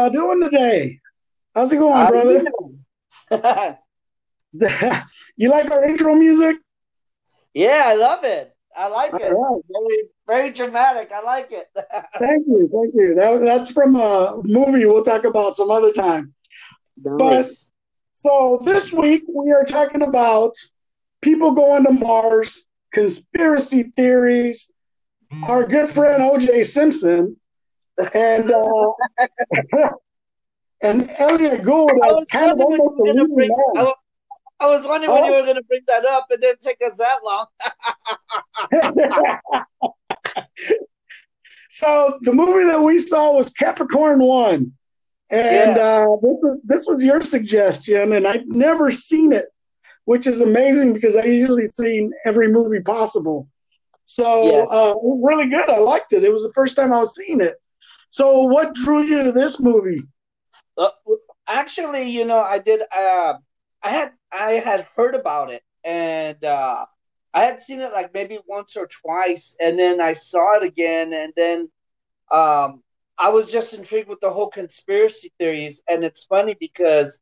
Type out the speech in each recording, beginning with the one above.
y'all doing today? How's it going, How brother? you like our intro music? yeah, I love it. I like it. right. Very, very dramatic. I like it. Thank you, thank you. That, that's from a movie we'll talk about some other time. But so this week we are talking about people going to Mars, conspiracy theories, our good friend O.J. Simpson, and uh, and Elliott Gould was kind of wondering when almost you were gonna leading bring. I was, I was wondering when you were gonna bring that up. It didn't take us that long. so the movie that we saw was Capricorn One, and Yeah. uh, this was this was your suggestion, and I've never seen it, which is amazing because I usually seen every movie possible. So Yes. uh, really good. I liked it. It was the first time I was seeing it. So what drew you to this movie? Uh, actually, you know, I did. Uh, I had I had heard about it, and uh, I had seen it like maybe once or twice, and then I saw it again, and then um, I was just intrigued with the whole conspiracy theories. And it's funny because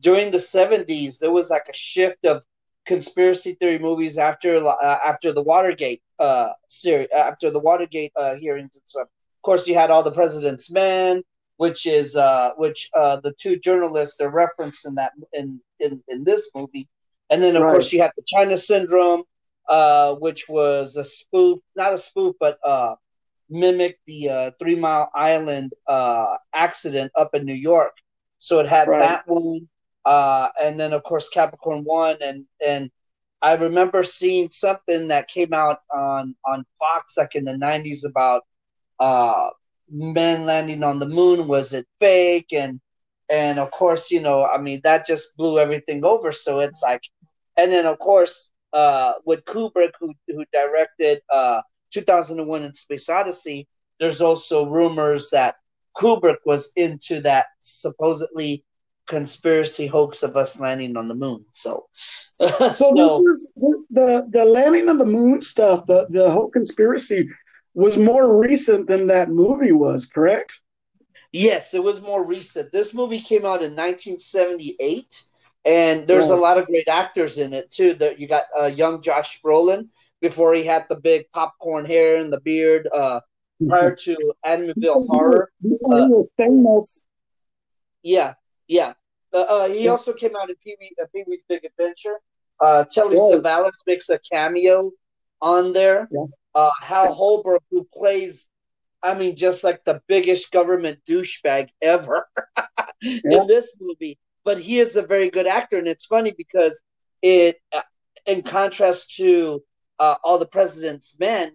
during the '70s, there was like a shift of conspiracy theory movies after uh, after the Watergate uh, series, after the Watergate uh, hearings and stuff. Of course, you had all the President's Men which is uh, which uh, the two journalists are referenced in that in, in in this movie, and then of Right. course you had the China Syndrome, uh, which was a spoof, not a spoof, but uh, mimicked the uh, Three Mile Island uh, accident up in New York. So it had Right. that one, uh, and then of course Capricorn One, and and I remember seeing something that came out on on Fox like in the '90s about uh, men landing on the moon. Was it fake? And and of course, you know, I mean, that just blew everything over. So it's like, and then of course, uh, with Kubrick, who who directed uh, 2001: In Space Odyssey, there's also rumors that Kubrick was into that supposedly conspiracy hoax of us landing on the moon. So, So this was the the landing of the moon stuff. The the whole conspiracy was more recent than that movie was. Correct? Yes, it was more recent. This movie came out in 1978, and there's a lot of great actors in it too. That you got uh, young Josh Brolin before he had the big popcorn hair and the beard. Uh, prior to Amityville Horror, he was famous. yeah, yeah. Uh, uh, he Yeah. also came out in Pee uh, Wee's Big Adventure. Uh, Telly Right. Savalas makes a cameo on there. Yeah. Uh, Hal Holbrook, who plays, I mean, just like the biggest government douchebag ever Yeah. in this movie. But he is a very good actor, and it's funny because it, uh, in contrast to uh, all the president's men,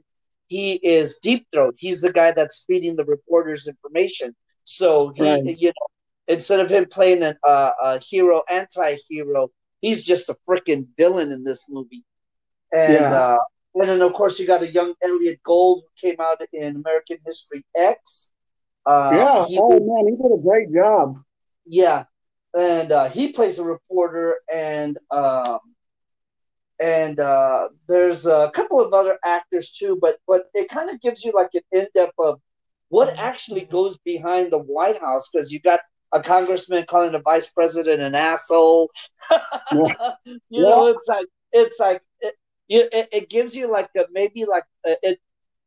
he is deep throat. He's the guy that's feeding the reporters information. So he, Right. you know, instead of him playing an, uh, a hero, anti-hero, he's just a freaking villain in this movie. And Yeah. uh, and then of course you got a young Elliott Gould who came out in American History X. Uh, yeah. he Oh man, he did a great job. yeah, and uh, he plays a reporter, and um, and uh, there's a couple of other actors too, but but it kind of gives you like an in depth of what actually goes behind the White House because you got a congressman calling the vice president an asshole. you know, it's like it's like it, you- it, it gives you like a maybe like a, it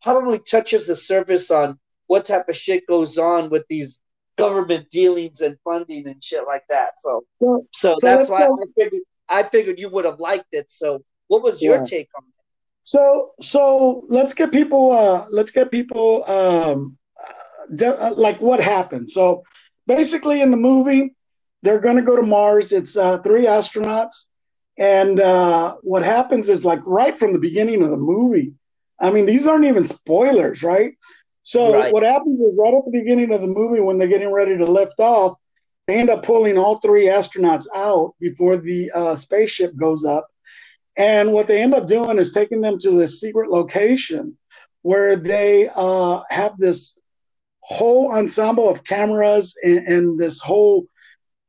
probably touches the surface on what type of shit goes on with these government dealings and funding and shit like that. So So, so, So that's why go- I figured I figured you would have liked it. So what was your Yeah. take on it? so, so let's get people. Uh, let's get people. Um, uh, de- uh, like what happened. So, basically, in the movie, they're going to go to Mars. It's uh, three astronauts, and uh, what happens is like right from the beginning of the movie. I mean, these aren't even spoilers, right? So Right. what happens is right at the beginning of the movie when they're getting ready to lift off, they end up pulling all three astronauts out before the uh, spaceship goes up. And what they end up doing is taking them to this secret location where they uh, have this whole ensemble of cameras and, and this whole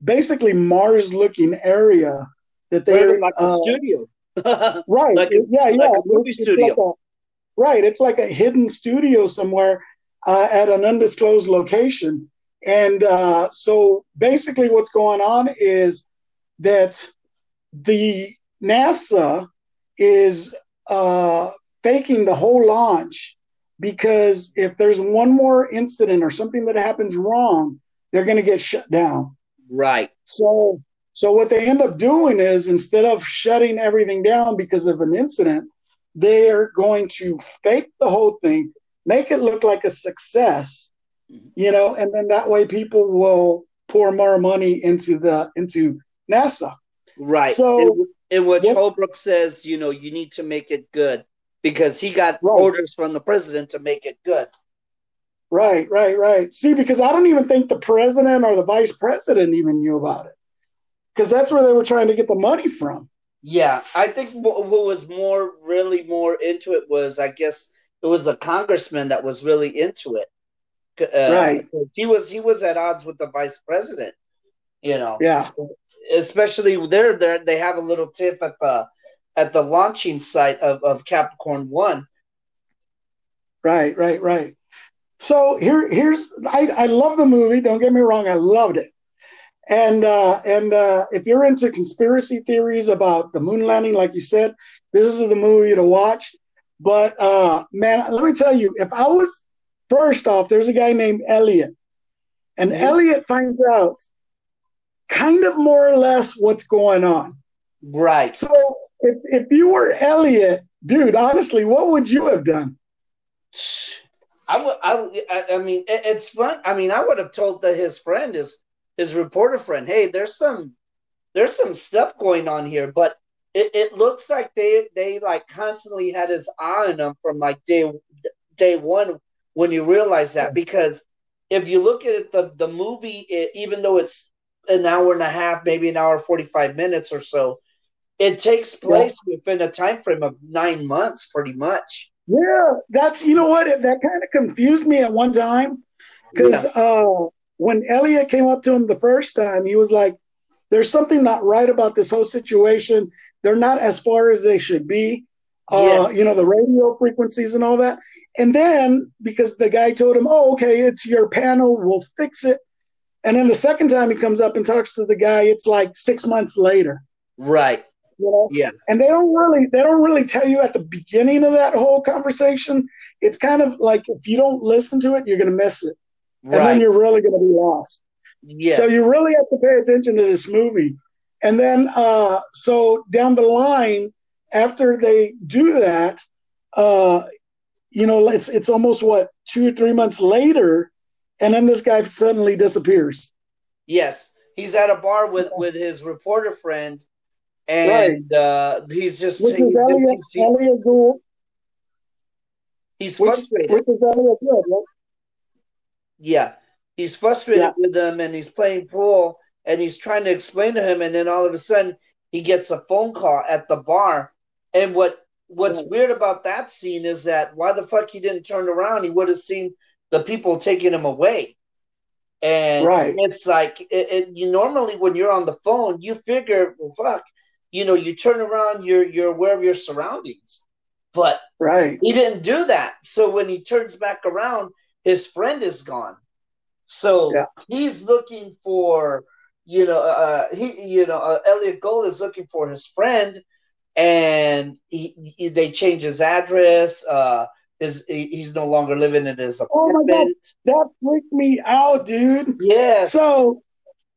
basically Mars looking area that they're like a uh, studio. right. Like a, yeah, yeah. Like movie it's, studio. It's like a, right. It's like a hidden studio somewhere uh, at an undisclosed location. And uh, so basically, what's going on is that the NASA is uh, faking the whole launch because if there's one more incident or something that happens wrong, they're going to get shut down. Right. So, so what they end up doing is instead of shutting everything down because of an incident, they are going to fake the whole thing, make it look like a success, mm-hmm. you know, and then that way people will pour more money into the into NASA. Right. So, in, which Holbrook says, you know, you need to make it good because he got right. orders from the president to make it good. Right, right, right. See, because I don't even think the president or the vice president even knew about it, because that's where they were trying to get the money from. Yeah, I think what was more, really more into it was, I guess, it was the congressman that was really into it. Uh, right. He was he was at odds with the vice president. You know. Yeah. Especially there, there they have a little tiff at the at the launching site of, of Capricorn One. Right, right, right. So here, here's I, I love the movie. Don't get me wrong, I loved it. And uh, and uh, if you're into conspiracy theories about the moon landing, like you said, this is the movie to watch. But uh, man, let me tell you, if I was first off, there's a guy named Elliot, and mm-hmm. Elliot finds out kind of more or less what's going on. Right. So if if you were Elliot, dude, honestly, what would you have done? I would. I. I mean, it, it's fun. I mean, I would have told the, his friend, his his reporter friend, hey, there's some there's some stuff going on here, but it, it looks like they they like constantly had his eye on them from like day day one when you realize that because if you look at it, the the movie, it, even though it's an hour and a half, maybe an hour forty five minutes or so, it takes place yeah. within a time frame of nine months, pretty much. Yeah, that's you know what that kind of confused me at one time because yeah. uh, when Elliot came up to him the first time, he was like, "There's something not right about this whole situation. They're not as far as they should be. Uh, yeah. You know, the radio frequencies and all that." And then because the guy told him, "Oh, okay, it's your panel. We'll fix it." And then the second time he comes up and talks to the guy, it's like six months later. Right. You know? Yeah. And they don't really they don't really tell you at the beginning of that whole conversation. It's kind of like if you don't listen to it, you're gonna miss it. Right. And then you're really gonna be lost. Yeah. So you really have to pay attention to this movie. And then uh so down the line, after they do that, uh, you know, it's it's almost what two or three months later, and then this guy suddenly disappears. Yes, he's at a bar with with his reporter friend, and right. uh, he's just which is Elliot, Elliott Gould. He's frustrated. Which, which is Elliott Gould, right? Yeah, he's frustrated yeah. with him, and he's playing pool, and he's trying to explain to him, and then all of a sudden he gets a phone call at the bar, and what what's weird about that scene is that why the fuck he didn't turn around? He would have seen the people taking him away. And right. it's like it, it, you normally when you're on the phone, you figure, well, fuck, you know, you turn around, you're you're aware of your surroundings. But right, he didn't do that. So when he turns back around, his friend is gone. So yeah. he's looking for, you know, uh, he, you know, uh, Elliott Gould is looking for his friend, and he, he they change his address. Uh, his he's no longer living in his apartment. Oh my god, that freaked me out, dude. Yeah. So,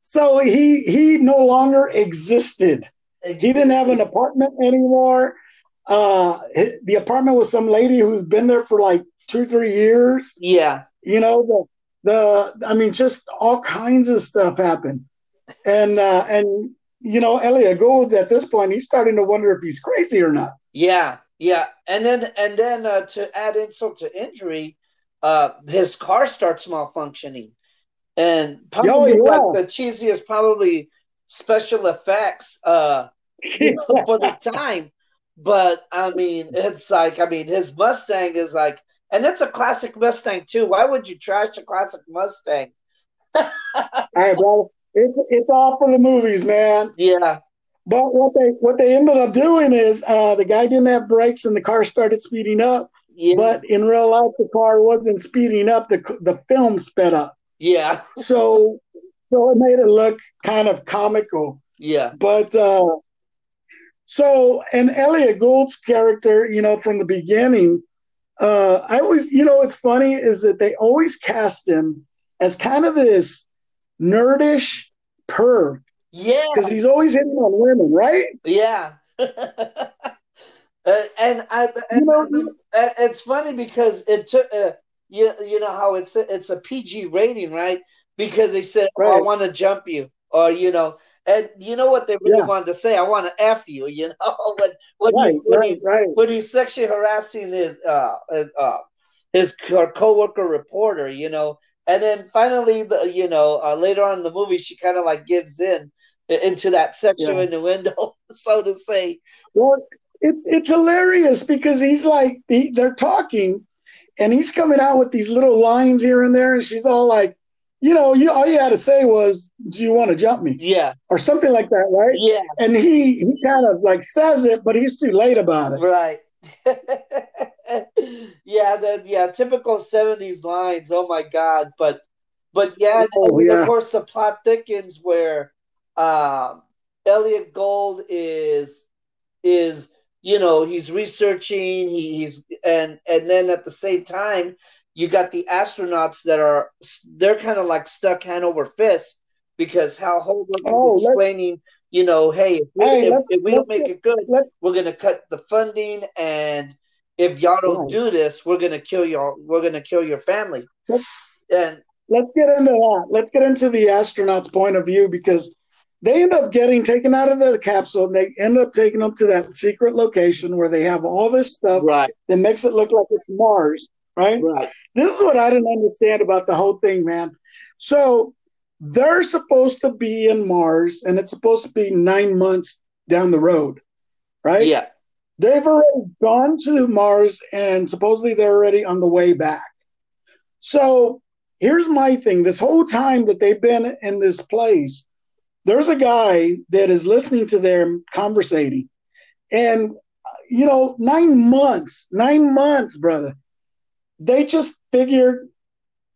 so he he no longer existed. He didn't have an apartment anymore. Uh, the apartment was some lady who's been there for like two, three years. Yeah. You know, the, the, I mean, just all kinds of stuff happened. And, uh, and, you know, Elliott Gould at this point, he's starting to wonder if he's crazy or not. Yeah. Yeah. And then, and then, uh, to add insult to injury, uh, his car starts malfunctioning. And probably oh, yeah. like the cheesiest, probably special effects uh, for the time. But I mean, it's like I mean, his Mustang is like and it's a classic Mustang too. Why would you trash a classic Mustang? all right, bro. It's it's all for the movies, man. Yeah. But what they what they ended up doing is uh, the guy didn't have brakes and the car started speeding up. Yeah. But in real life, the car wasn't speeding up. The the film sped up. Yeah. So so it made it look kind of comical. Yeah. But uh, so and Elliott Gould's character, you know, from the beginning, uh, I always, you know, what's funny is that they always cast him as kind of this nerdish perv. Yeah. Because he's always hitting on women, right? Yeah. uh, and I, and, you know, it's funny because it took, uh, you, you know how it's a, it's a PG rating, right? Because they said, right. oh, I want to jump you, or you know, and you know what they really yeah. wanted to say? I want to f you, you know, when when, right, you, when, right, he, right. when he's sexually harassing his uh, uh his co-worker reporter, you know, and then finally, the, you know, uh, later on in the movie, she kind of like gives in into that sexual yeah. in the window, so to say. Well, it's it's hilarious because he's like he, they're talking, and he's coming out with these little lines here and there, and she's all like, you know, you all you had to say was, "Do you want to jump me?" Yeah, or something like that, right? Yeah. And he he kind of like says it, but he's too late about it. Right. yeah, the yeah, typical seventies lines. Oh my god, but but yeah, oh, yeah. of course the plot thickens where um, Elliott Gould is is you know he's researching he, he's and and then at the same time you got the astronauts that are they're kind of like stuck hand over fist because Hal Holbrook oh, is explaining you know hey if we, hey, if, if we don't make it good we're gonna cut the funding and if y'all don't do this we're gonna kill y'all we're gonna kill your family let's, and let's get into that let's get into the astronauts point of view because they end up getting taken out of the capsule and they end up taking them to that secret location where they have all this stuff right. that makes it look like it's Mars, right? Right. This is what I didn't understand about the whole thing, man. So they're supposed to be in Mars and it's supposed to be nine months down the road, right? Yeah. They've already gone to Mars and supposedly they're already on the way back. So here's my thing this whole time that they've been in this place, there's a guy that is listening to them conversating. And, you know, nine months, nine months, brother. They just figured,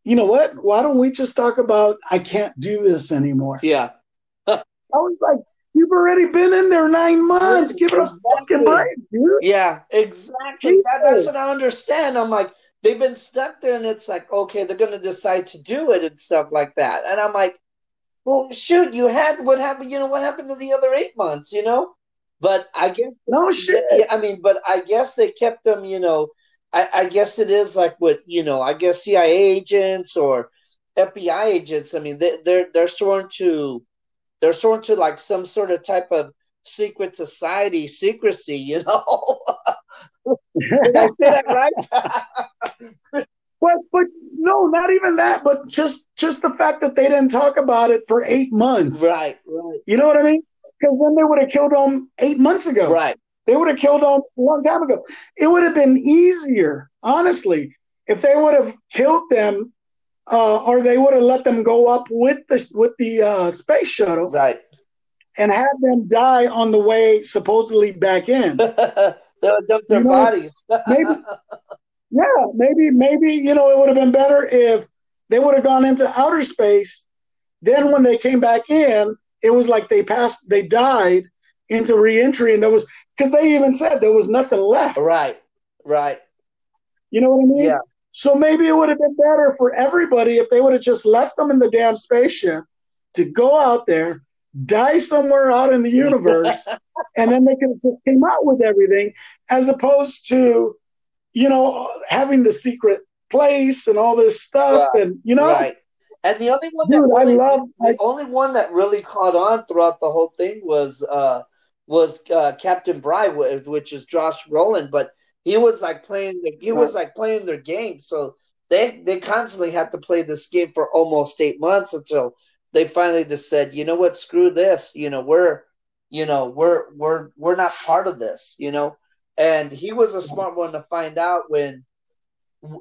you know what? Why don't we just talk about I can't do this anymore? Yeah. I was like, you've already been in there nine months. Give it a fucking break, dude. Yeah, exactly. That, that's what I understand. I'm like, they've been stuck there, and it's like, okay, they're going to decide to do it and stuff like that. And I'm like, well, shoot, you had what happened? You know what happened to the other eight months? You know, but I guess no shit. Yeah, I mean, but I guess they kept them. You know, I, I guess it is like what you know. I guess CIA agents or FBI agents. I mean, they, they're they're sworn to they're sworn to like some sort of type of secret society secrecy. You know. Did I say that right? But but no, not even that. But just just the fact that they didn't talk about it for eight months. Right, right. You know what I mean? Because then they would have killed them eight months ago. Right. They would have killed them a long time ago. It would have been easier, honestly, if they would have killed them, uh, or they would have let them go up with the with the uh, space shuttle. Right. And had them die on the way supposedly back in. they would dump their You know, bodies. maybe yeah, maybe maybe you know it would have been better if they would have gone into outer space. Then when they came back in, it was like they passed, they died into reentry, and there was because they even said there was nothing left. right, right. You know what I mean? Yeah. So maybe it would have been better for everybody if they would have just left them in the damn spaceship to go out there, die somewhere out in the universe, and then they could have just came out with everything, as opposed to, you know, having the secret place and all this stuff, Right, and you know, Right. And the only one Dude, that I really, love- the I- only one that really caught on throughout the whole thing was uh was uh, Captain Bry, which is Josh Brolin, but he was like playing the, he was like playing their game, so they they constantly had to play this game for almost eight months until they finally just said, you know what, screw this, you know we're you know we're we're we're not part of this, you know, and he was a smart one to find out when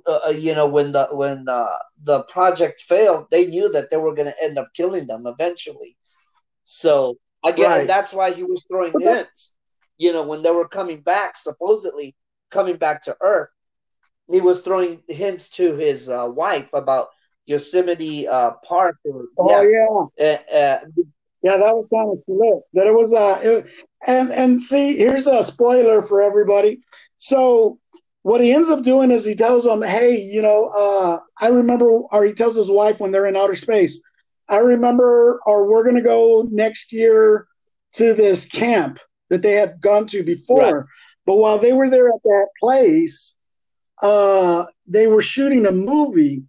uh, uh, you know, when the when the the project failed, they knew that they were going to end up killing them eventually. So again, right. that's why he was throwing hints. You know, when they were coming back, supposedly coming back to Earth, he was throwing hints to his uh, wife about Yosemite uh, Park. Or, oh yeah, uh, uh, yeah, that was kind of lit. That it was uh, it, and and see, here's a spoiler for everybody. So what he ends up doing is he tells them, "Hey, you know, uh, I remember," or he tells his wife when they're in outer space, "I remember," or we're going to go next year to this camp that they had gone to before. Right. But while they were there at that place, uh, they were shooting a movie,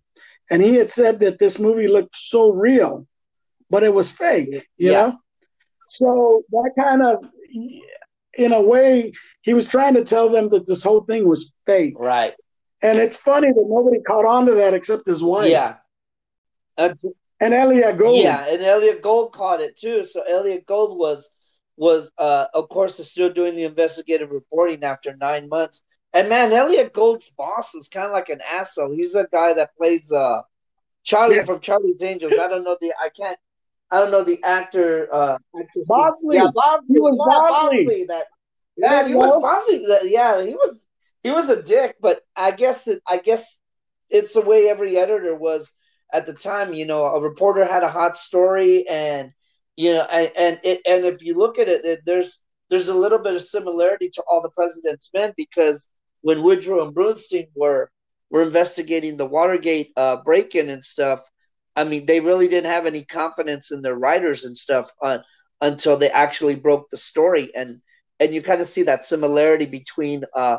and he had said that this movie looked so real, but it was fake, you yeah. know. So that kind of, in a way, he was trying to tell them that this whole thing was fake. Right. And it's funny that nobody caught on to that except his wife. Yeah. Uh, and Elliott Gould. Yeah, and Elliott Gould caught it too. So Elliott Gould was was uh, of course is still doing the investigative reporting after nine months. And man, Elliott Gould's boss was kind of like an asshole. He's a guy that plays uh, Charlie yeah. from Charlie's Angels. I don't know the I can't I don't know the actor. Uh, Bosley. Yeah, Bosley. He was Bosley. Bosley. That yeah, he was Bosley. Yeah, he was he was a dick. But I guess it, I guess it's the way every editor was at the time. You know, a reporter had a hot story and you know, and and, it, and if you look at it, it, there's there's a little bit of similarity to all the president's men because when Woodward and Bernstein were were investigating the Watergate uh, break-in and stuff, I mean, they really didn't have any confidence in their writers and stuff uh, until they actually broke the story, and and you kind of see that similarity between uh,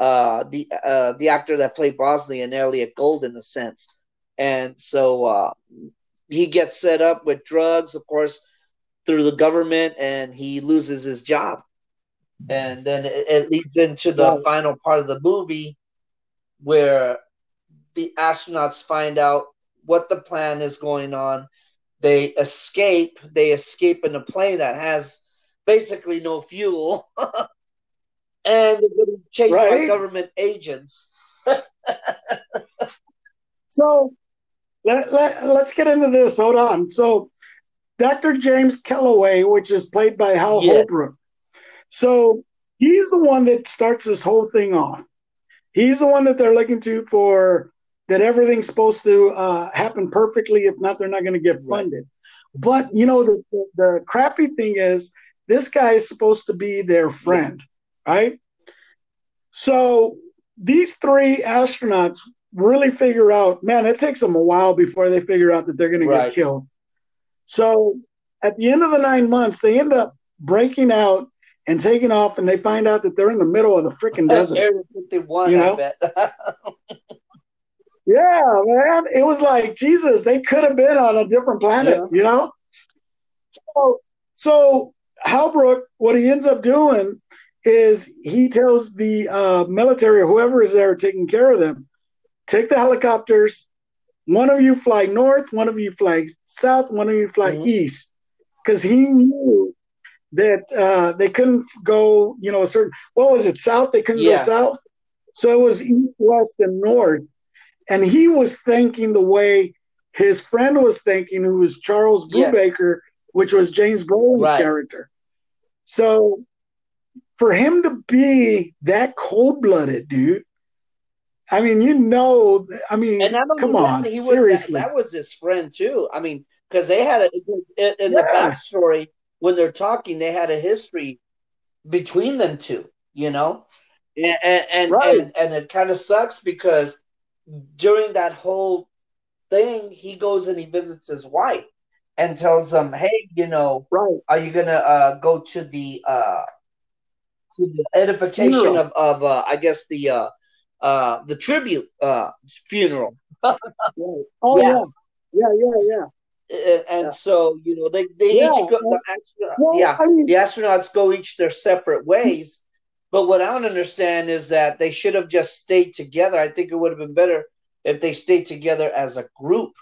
uh, the uh, the actor that played Bosley and Elliott Gould in a sense, and so uh, he gets set up with drugs, of course through the government and he loses his job. And then it, it leads into the final part of the movie where the astronauts find out what the plan is going on. They escape. They escape in a plane that has basically no fuel. and they're getting chased right. by government agents. so let, let, let's get into this. Hold on. So Dr. James Kelloway, which is played by Hal yeah. Holbrook. So he's the one that starts this whole thing off. He's the one that they're looking to for that everything's supposed to uh, happen perfectly. If not, they're not going to get funded. Right. But you know, the, the, the crappy thing is this guy is supposed to be their friend, right? So these three astronauts really figure out, man, it takes them a while before they figure out that they're going right. to get killed. So at the end of the nine months, they end up breaking out and taking off, and they find out that they're in the middle of the freaking desert. Area 51, you know? yeah, man. It was like, Jesus, they could have been on a different planet, yeah. you know? So, so Holbrook, what he ends up doing is he tells the uh, military or whoever is there taking care of them, take the helicopters, one of you fly north, one of you fly south, one of you fly mm-hmm. east, because he knew that uh, they couldn't go, you know, a certain what was it, south? They couldn't yeah. go south, so it was east, west, and north. And he was thinking the way his friend was thinking, who was Charles Brubaker, yeah. which was James Brolin's right. character. So for him to be that cold blooded, dude, I mean, you know, I mean, and not come on, he was, seriously. That, that, was his friend too. I mean, because they had a in, yeah. the backstory when they're talking, they had a history between them two. You know, and and right. and, and it kind of sucks because during that whole thing, he goes and he visits his wife and tells them, "Hey, you know, right. are you gonna uh, go to the uh, to the edification of of uh, I guess the uh, the tribute uh, funeral. oh yeah. yeah, yeah, yeah, And, and yeah. so you know they they yeah. each go. The, well, yeah, I mean, the astronauts go each their separate ways. But what I don't understand is that they should have just stayed together. I think it would have been better if they stayed together as a group.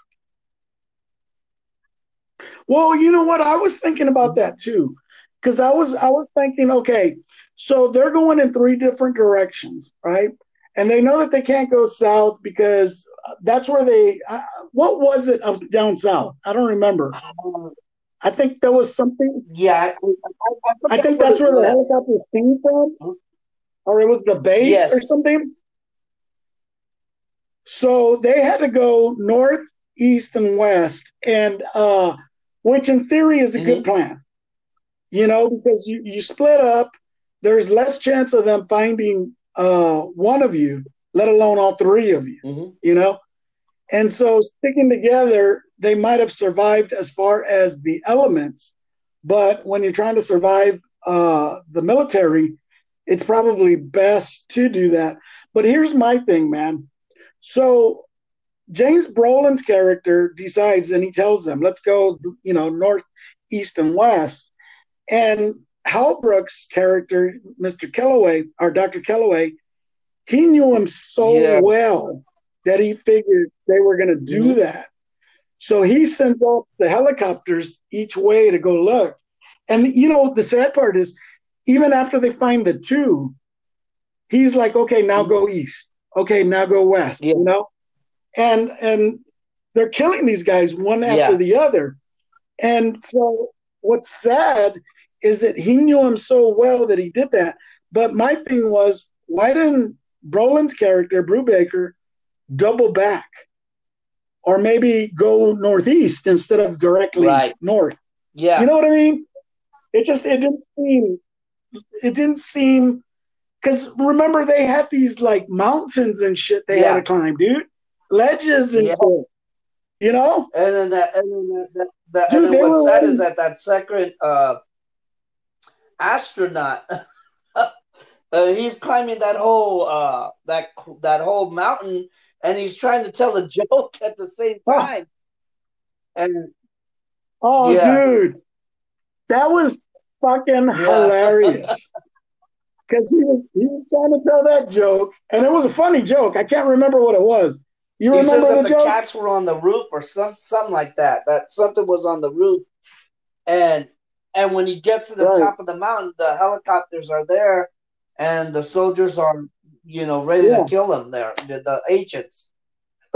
Well, you know what? I was thinking about that too, because I was I was thinking, okay, so they're going in three different directions, right? And they know that they can't go south because that's where they. Uh, what was it up down south? I don't remember. I think there was something. Yeah, I, I, I think that's where the helicopters came from, or it was the base yes. or something. So they had to go north, east, and west, and uh, which in theory is a mm-hmm. good plan. You know, because you, you split up, there's less chance of them finding uh, one of you, let alone all three of you. Mm-hmm. You know, and so sticking together, they might have survived as far as the elements, but when you're trying to survive uh, the military, it's probably best to do that. But here's my thing, man. So James Brolin's character decides and he tells them, let's go, you know, north, east, and west. And Hal Brooks' character, Mr. Kelloway, or Dr. Kelloway, he knew him so yeah. well that he figured they were going to do mm-hmm. that. So he sends off the helicopters each way to go look. And, you know, the sad part is, even after they find the two, he's like, okay, now mm-hmm. go east okay, now go west, yeah. you know? And and they're killing these guys one after yeah. the other. And so what's sad is that he knew him so well that he did that. But my thing was, why didn't Brolin's character, Brubaker, double back? Or maybe go northeast instead of directly right. north. Yeah. You know what I mean? It just it didn't seem it didn't seem because remember, they had these like mountains and shit they yeah. had to climb, dude. Ledges and yeah. shit. You know? And then that, and then that, that dude, and then what's sad is that that second uh, astronaut, uh, he's climbing that whole uh, that that whole mountain, and he's trying to tell a joke at the same time. Oh. And oh, yeah. dude, that was fucking yeah. hilarious because he was he was trying to tell that joke, and it was a funny joke. I can't remember what it was. You he remember the, the joke? cats were on the roof or some something like that. That something was on the roof, and and when he gets to the right. top of the mountain, the helicopters are there, and the soldiers are you know ready yeah. to kill him. There, the, the agents.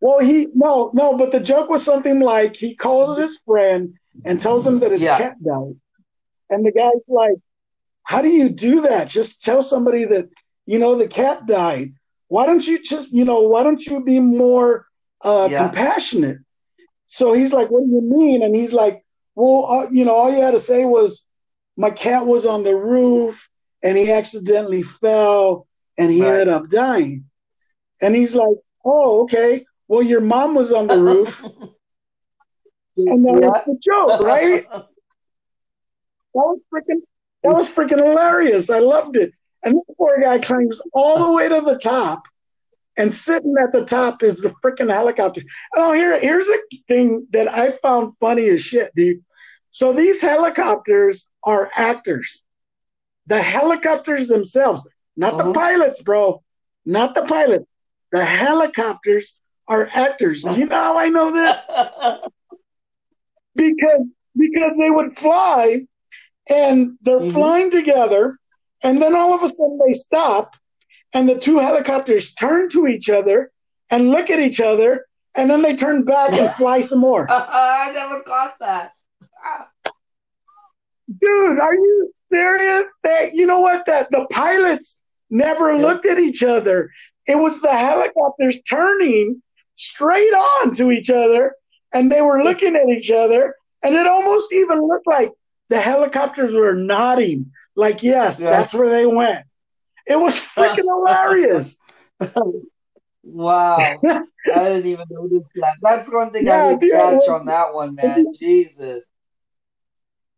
well, he no no, but the joke was something like he calls his friend and tells him that his yeah. cat died, and the guy's like, how do you do that? Just tell somebody that, you know, the cat died. Why don't you just, you know, why don't you be more uh, yeah. compassionate? So he's like, what do you mean? And he's like, well, uh, you know, all you had to say was, my cat was on the roof and he accidentally fell and he right. ended up dying. And he's like, oh, okay. Well, your mom was on the roof. and that yeah. was the joke, right? that was freaking that was freaking hilarious. I loved it. And this poor guy climbs all the way to the top, and sitting at the top is the freaking helicopter. Oh, here, here's a thing that I found funny as shit, dude. So these helicopters are actors. The helicopters themselves, not uh-huh. the pilots, bro. Not the pilots. The helicopters are actors. Do you know how I know this? because because they would fly and they're mm-hmm. flying together, and then all of a sudden they stop, and the two helicopters turn to each other and look at each other, and then they turn back and fly some more. I never caught that. Dude, are you serious? That you know what? That the pilots never yeah. looked at each other. It was the helicopters turning straight on to each other, and they were looking at each other, and it almost even looked like the helicopters were nodding, like, yes, yeah. that's where they went. It was freaking hilarious. Wow. I didn't even notice that. That's one thing yeah, I didn't catch on that one, man. Jesus.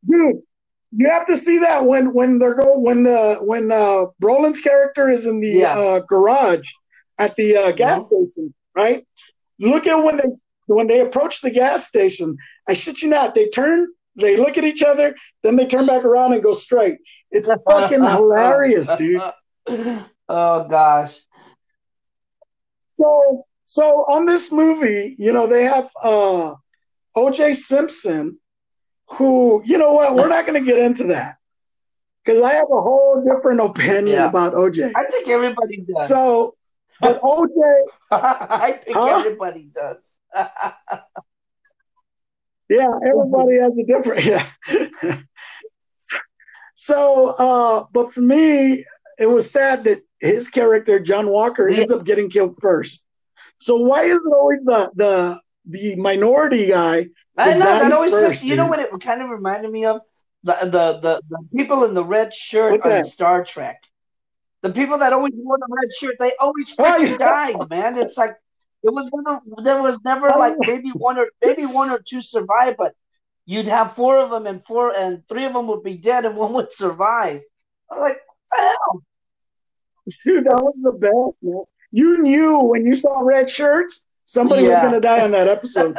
Dude, you have to see that when when they're going when the when uh Brolin's character is in the yeah. uh, garage at the uh, gas mm-hmm. station, right? Look at when they when they approach the gas station. I shit you not, they turn they look at each other, then they turn back around and go straight. It's fucking hilarious, dude. Oh gosh. So so on this movie, you know, they have uh OJ Simpson, who, you know what, we're not gonna get into that. because I have a whole different opinion yeah. about OJ. I think everybody does. So, but OJ, I think huh? everybody does. yeah, everybody has a different. Yeah. so, uh, but for me, it was sad that his character John Walker yeah. ends up getting killed first. So why is it always the the the minority guy? I know that always. First, you know what it kind of reminded me of the the the, the people in the red shirt What's on that? Star Trek. The people that always wore the red shirt, they always oh, yeah. died, man. It's like it was never there was never like maybe one or maybe one or two survive, but you'd have four of them and four and three of them would be dead and one would survive. I'm like, hell? Dude, that was the best, man you knew when you saw red shirts, somebody yeah. was going to die on that episode.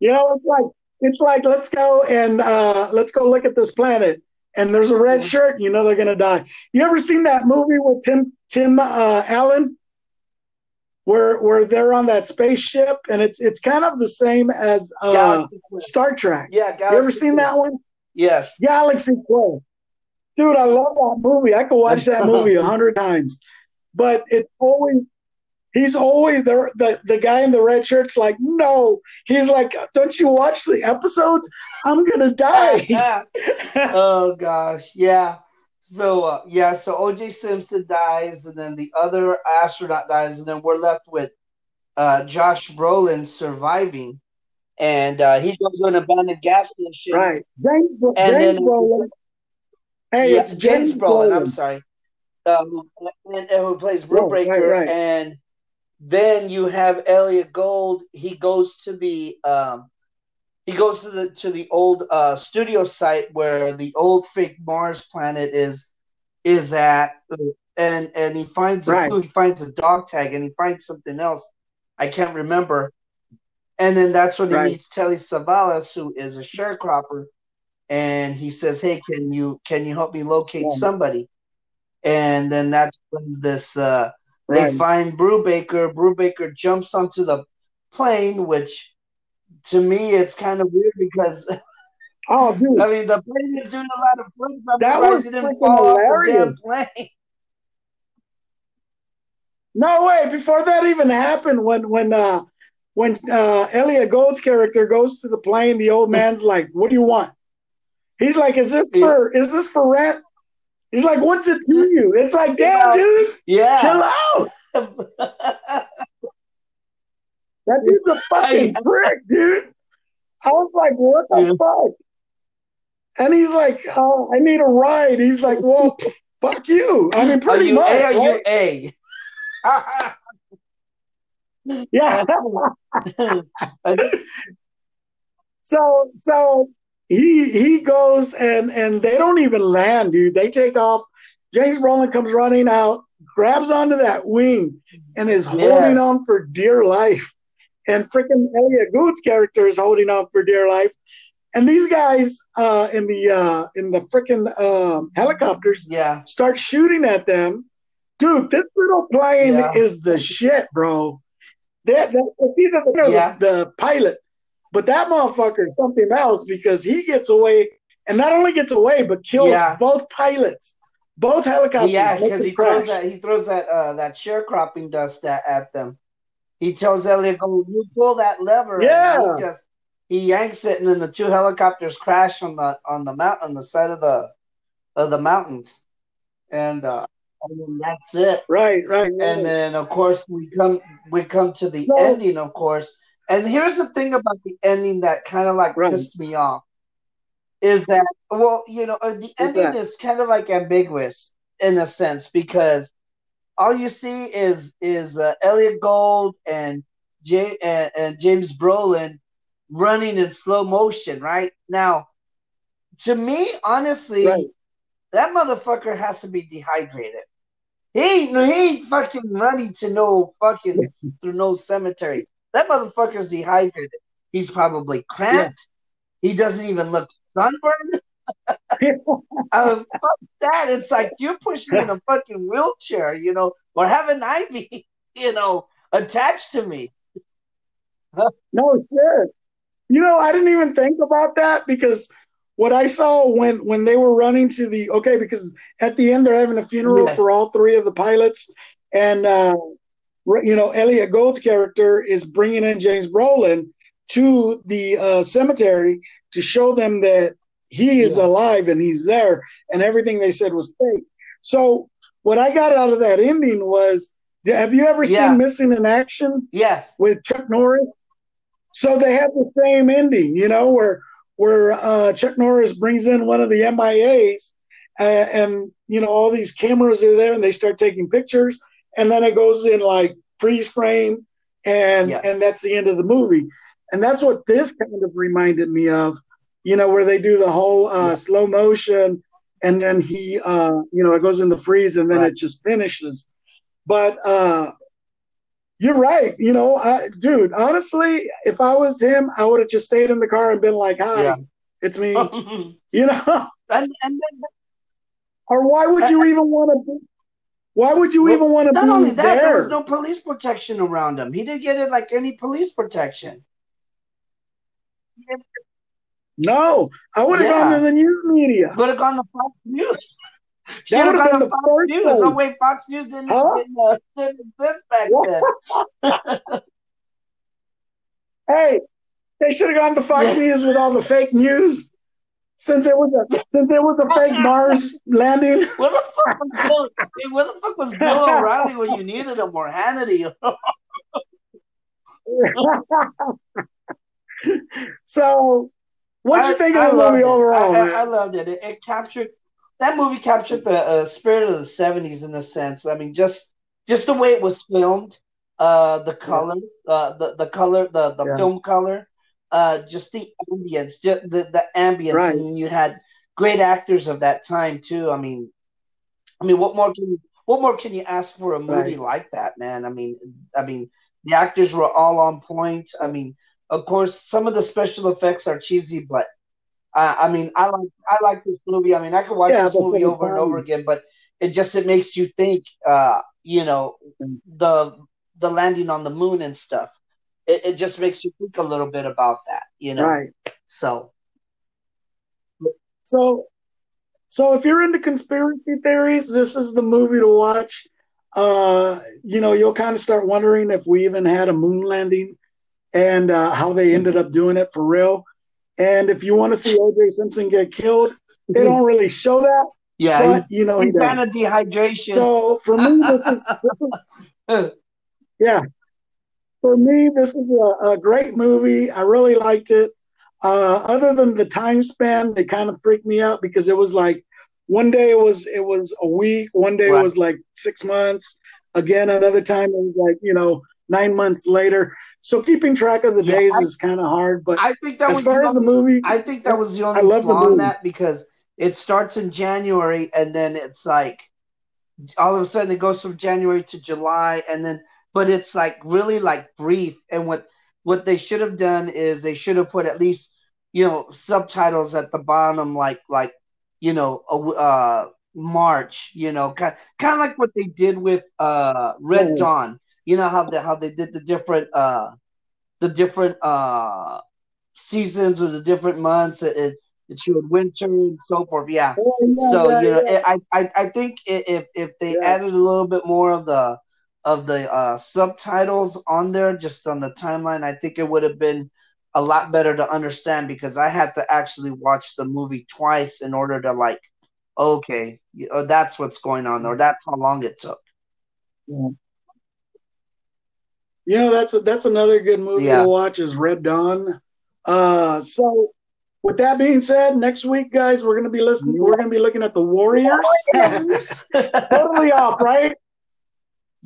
you know, it's like it's like let's go and uh, let's go look at this planet, and there's a red shirt. You know they're going to die. You ever seen that movie with Tim Tim uh, Allen? Where, where they're on that spaceship and it's it's kind of the same as uh, Star Trek. Yeah, Galaxy you ever seen Quest. that one? Yes. Galaxy Quest. Dude, I love that movie. I could watch that movie a hundred times. But it's always he's always there the, the guy in the red shirt's like no. He's like don't you watch the episodes? I'm gonna die. Oh gosh. Yeah. So uh, yeah so oj simpson dies and then the other astronaut dies and then we're left with uh, josh brolin surviving. And uh, he goes to an abandoned gas station right. James, and james then, brolin hey yeah, it's james, james brolin, brolin i'm sorry um, and, and who plays Brubaker, right, right. and then you have Elliott Gould. He goes to the um, he goes to the to the old uh, studio site where the old fake Mars planet is is at, and and he finds right. a he finds a dog tag and he finds something else. I can't remember. And then that's when he meets Telly Savalas, who is a sharecropper, and he says, "Hey, can you can you help me locate yeah. somebody?" and then that's when this uh, right. they find Brubaker. Brubaker jumps onto the plane, which to me it's kind of weird because. Oh, dude! I mean, the plane is doing a lot of flips. I'm that was didn't fall hilarious. off the damn plane. No way! Before that even happened, when when uh when uh Elliott Gould's character goes to the plane, the old man's like, "What do you want?" He's like, "Is this for is this for rent?" He's like, "What's it to you?" It's like, "Damn, dude, yeah, chill out." that dude's a fucking prick, dude. I was like, "What the yeah. fuck?" And he's like, "Oh, I need a ride." He's like, "Well, fuck you." I mean, pretty much. A, right? you A? yeah. so so he he goes and and they don't even land, dude. They take off. James Brolin comes running out, grabs onto that wing, and is yeah. holding on for dear life. And freaking Elliott Gould's character is holding on for dear life. And these guys uh, in the uh, in the freaking uh, helicopters yeah. start shooting at them. Dude, this little plane yeah. is the shit, bro. That, that it's either the, yeah. the pilot but that motherfucker is something else because he gets away and not only gets away but kills yeah. both pilots, both helicopters. Yeah, because he throws that he throws that uh, that sharecropping dust at, at them. He tells Elliot, "Go, you pull that lever." Yeah. he just he yanks it, and then the two helicopters crash on the on the mountain, the side of the of the mountains, and uh, and then that's it. Right, right, right. And then of course we come we come to the so, ending, of course, and here's the thing about the ending that kind of like right. pissed me off is that well, you know, uh, the ending that? is kind of like ambiguous in a sense because all you see is is uh, Elliott Gould and, J- and, and James Brolin running in slow motion, right? Now, to me, honestly, right. that motherfucker has to be dehydrated. He ain't, he ain't fucking running to no fucking through no cemetery. That motherfucker's dehydrated. He's probably cramped. Yeah. He doesn't even look sunburned. uh, fuck that. It's like you're pushing me in a fucking wheelchair, you know, or have an IV, you know, attached to me. no, sure. You know, I didn't even think about that because what I saw when when they were running to the okay because at the end they're having a funeral yes. for all three of the pilots, and uh, you know Elliott Gould's character is bringing in James Brolin to the uh, cemetery to show them that he is yeah. alive and he's there, and everything they said was fake. So what I got out of that ending was, have you ever yeah. seen Missing in Action? Yes. With Chuck Norris. So they have the same ending, you know, where where uh, Chuck Norris brings in one of the MIAs, uh, and you know all these cameras are there, and they start taking pictures, and then it goes in like freeze frame, and yeah. and that's the end of the movie, and that's what this kind of reminded me of, you know, where they do the whole uh, yeah. slow motion, and then he, uh, you know, it goes into freeze, and then right. it just finishes, but uh, you're right. You know, I, dude, honestly, if I was him, I would have just stayed in the car and been like, hi, yeah. it's me. you know? And, and then, or why would you even want to why would you well, even want to be Not only that, there? There was no police protection around him. He didn't get it like any police protection. No, I would have yeah. gone to the news media. Would have gone to Fox News. That would have been the Fox News. No way, Fox News didn't, huh? didn't, uh, didn't exist back then. hey, they should have gone to Fox yeah. News with all the fake news. Since it was a since it was a fake Mars landing. Where the fuck was Bill? Where the fuck was Bill O'Reilly when you needed him or Hannity? so, what do you think of the movie it. overall? I, I, I, loved it. it. It captured that movie captured the uh, spirit of the '70s in a sense. I mean, just just the way it was filmed, uh, the color, uh, the the color, the the yeah. film color, uh, just the ambience, the the ambience, right. and you had great actors of that time too. I mean, I mean, what more can you what more can you ask for a movie right. like that, man? I mean, I mean, the actors were all on point. I mean, of course, some of the special effects are cheesy, but uh, I mean, I like I like this movie. I mean, I could watch yeah, this movie over and over again, but it just it makes you think. Uh, you know, the the landing on the moon and stuff. It, it just makes you think a little bit about that. You know, right? So, so, so if you're into conspiracy theories, this is the movie to watch. Uh, you know, you'll kind of start wondering if we even had a moon landing and uh, how they ended up doing it for real. And if you want to see OJ Simpson get killed, they don't really show that. Yeah, but, you know, he kind of dehydration. So for me, this is, this is yeah. For me, this is a, a, great movie. I really liked it. Uh, other than the time span, they kind of freaked me out because it was like one day it was it was a week, one day right. it was like six months. Again, another time it was like you know nine months later. So keeping track of the yeah, days I, is kind of hard. But I think that as far as the movie, I think that was the only I love flaw in that because it starts in January and then it's like all of a sudden it goes from January to July and then but it's like really like brief. And what what they should have done is they should have put at least you know subtitles at the bottom like like you know uh March you know kind kind of like what they did with uh Red Dawn. You know how the how they did the different uh the different uh seasons or the different months it, it, it showed winter and so forth. Yeah, oh, yeah so yeah, you know yeah. I, I i think if if they added a little bit more of the of the uh subtitles on there just on the timeline i think it would have been a lot better to understand because i had to actually watch the movie twice in order to like okay you know, that's what's going on or that's how long it took yeah. You know, that's a, that's another good movie yeah. to watch is Red Dawn. Uh, so with that being said, next week, guys, we're gonna be listening. We're gonna be looking at the Warriors. totally off, right?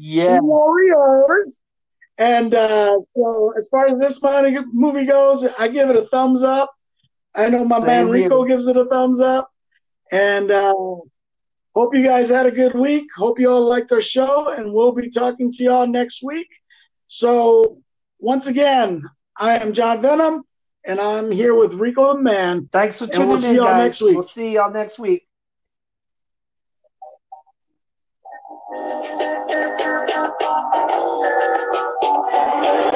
Yeah, Warriors. And uh, so, as far as this movie goes, I give it a thumbs up. I know my Same man Rico here. gives it a thumbs up. And uh, hope you guys had a good week. Hope you all liked our show, and we'll be talking to y'all next week. So, once again, I am John Venom, and I'm here with Rico and Man. Thanks for tuning and we'll see in, y'all guys. next week. We'll see y'all next week. Thank you.